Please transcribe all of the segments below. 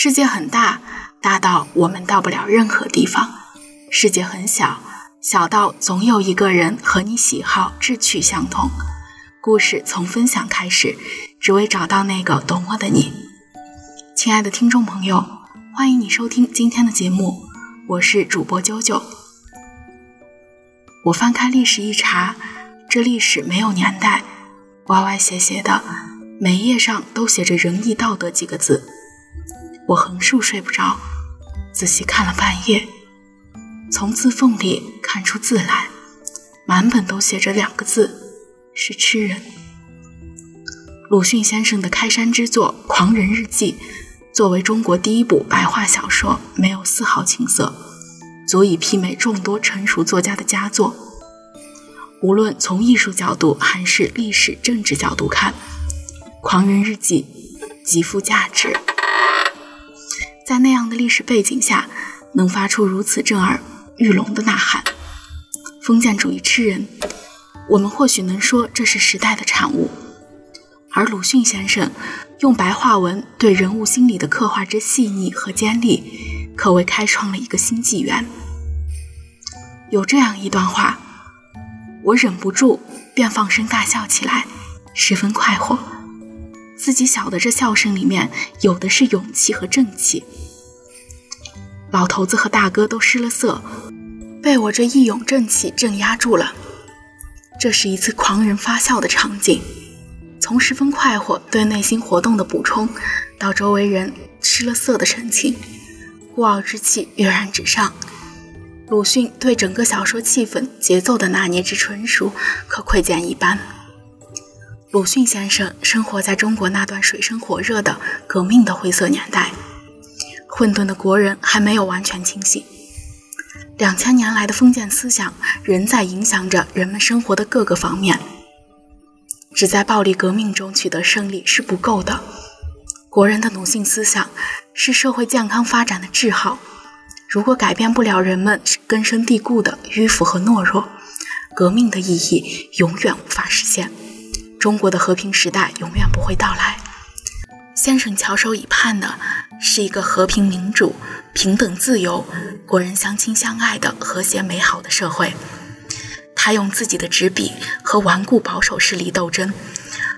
世界很大，大到我们到不了任何地方；世界很小，小到总有一个人和你喜好、志趣相同。故事从分享开始，只为找到那个懂我的你。亲爱的听众朋友，欢迎你收听今天的节目，我是主播啾啾。我翻开历史一查，这历史没有年代，歪歪斜斜的，每页上都写着“仁义道德”几个字。我横竖睡不着，仔细看了半夜，从字缝里看出字来，满本都写着两个字：是吃人。鲁迅先生的开山之作《狂人日记》，作为中国第一部白话小说，没有丝毫情色。足以媲美众多成熟作家的佳作。无论从艺术角度还是历史政治角度看，《狂人日记》极富价值。在那样的历史背景下，能发出如此震耳欲聋的呐喊，封建主义吃人，我们或许能说这是时代的产物。而鲁迅先生用白话文对人物心理的刻画之细腻和尖利。可谓开创了一个新纪元。有这样一段话，我忍不住便放声大笑起来，十分快活。自己晓得这笑声里面有的是勇气和正气。老头子和大哥都失了色，被我这义勇正气镇压住了。这是一次狂人发笑的场景，从十分快活对内心活动的补充，到周围人失了色的神情。孤傲之气跃然纸上，鲁迅对整个小说气氛、节奏的拿捏之纯熟，可窥见一斑。鲁迅先生生活在中国那段水深火热的革命的灰色年代，混沌的国人还没有完全清醒，两千年来的封建思想仍在影响着人们生活的各个方面。只在暴力革命中取得胜利是不够的。国人的奴性思想是社会健康发展的桎梏。如果改变不了人们根深蒂固的迂腐和懦弱，革命的意义永远无法实现，中国的和平时代永远不会到来。先生翘首以盼的是一个和平、民主、平等、自由、国人相亲相爱的和谐美好的社会。他用自己的执笔和顽固保守势力斗争，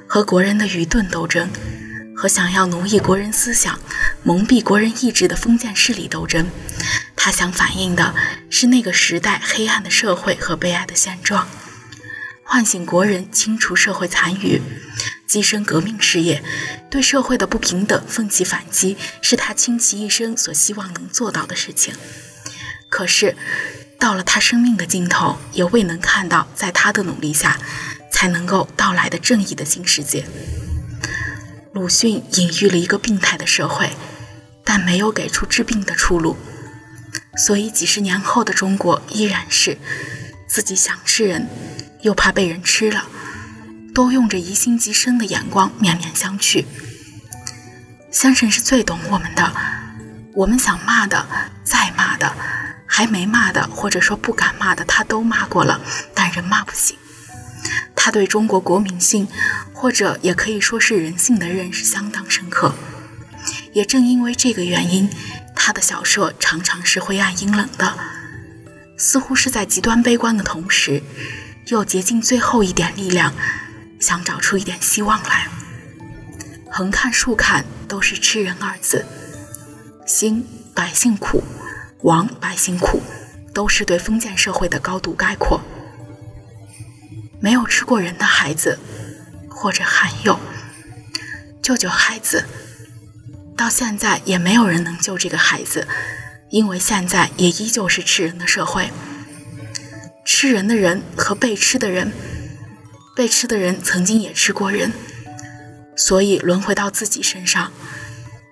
和国人的愚钝斗争。和想要奴役国人思想、蒙蔽国人意志的封建势力斗争，他想反映的是那个时代黑暗的社会和悲哀的现状，唤醒国人清除社会残余，跻身革命事业，对社会的不平等奋起反击，是他倾其一生所希望能做到的事情。可是，到了他生命的尽头，也未能看到在他的努力下才能够到来的正义的新世界。鲁迅隐喻了一个病态的社会，但没有给出治病的出路，所以几十年后的中国依然是自己想吃人，又怕被人吃了，都用着疑心极深的眼光面面相觑。先生是最懂我们的，我们想骂的、再骂的、还没骂的，或者说不敢骂的，他都骂过了，但人骂不醒。他对中国国民性，或者也可以说是人性的认识相当深刻。也正因为这个原因，他的小说常常是灰暗阴冷的，似乎是在极端悲观的同时，又竭尽最后一点力量，想找出一点希望来。横看竖看都是“吃人”二字，兴百姓苦，亡百姓苦，都是对封建社会的高度概括。没有吃过人的孩子，或者还有救救孩子，到现在也没有人能救这个孩子，因为现在也依旧是吃人的社会。吃人的人和被吃的人，被吃的人曾经也吃过人，所以轮回到自己身上。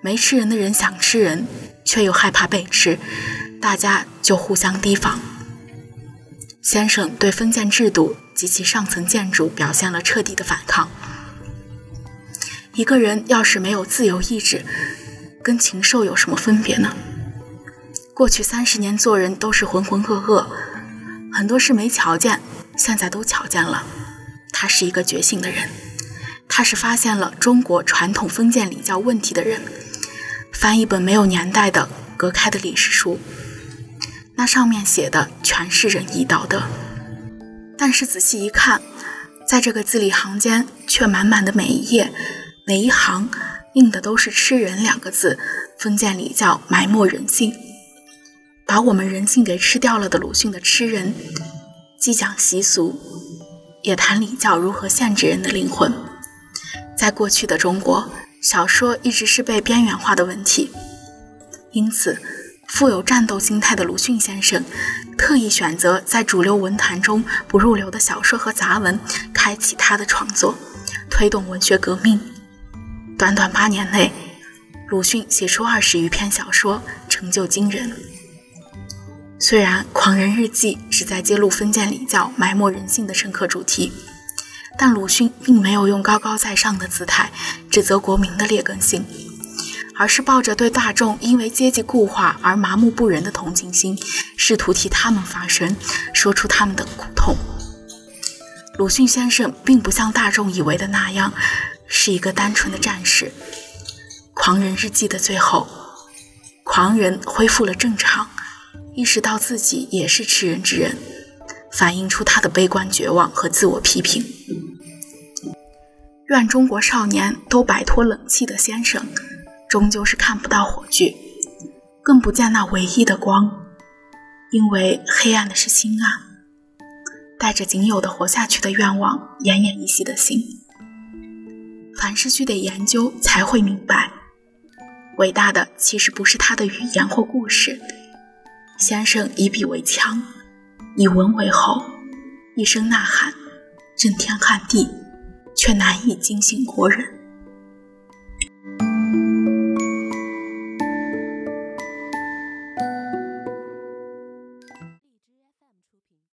没吃人的人想吃人，却又害怕被吃，大家就互相提防。先生对封建制度。及其上层建筑表现了彻底的反抗。一个人要是没有自由意志，跟禽兽有什么分别呢？过去三十年做人都是浑浑噩噩，很多事没瞧见，现在都瞧见了。他是一个觉醒的人，他是发现了中国传统封建礼教问题的人，翻一本没有年代的隔开的历史书，那上面写的全是仁义道德，但是仔细一看，在这个字里行间却满满的每一页、每一行印的都是“吃人”两个字，封建礼教埋没人性，把我们人性给吃掉了的鲁迅的“吃人”，既讲习俗，也谈礼教如何限制人的灵魂。在过去的中国。小说一直是被边缘化的问题，因此，富有战斗心态的鲁迅先生特意选择在主流文坛中不入流的小说和杂文，开启他的创作，推动文学革命。短短八年内，鲁迅写出二十余篇小说，成就惊人。虽然《狂人日记》旨在揭露封建礼教埋没人性的深刻主题。但鲁迅并没有用高高在上的姿态指责国民的劣根性，而是抱着对大众因为阶级固化而麻木不仁的同情心，试图替他们发声，说出他们的苦痛。鲁迅先生并不像大众以为的那样是一个单纯的战士。《狂人日记》的最后，狂人恢复了正常，意识到自己也是吃人之人。反映出他的悲观、绝望和自我批评。愿中国少年都摆脱冷气的先生，终究是看不到火炬，更不见那唯一的光，因为黑暗的是心啊。带着仅有的活下去的愿望，奄奄一息的心。凡事须得研究才会明白，伟大的其实不是他的语言或故事。先生以笔为枪。以文为喉，一声呐喊，震天撼地，却难以惊醒国人。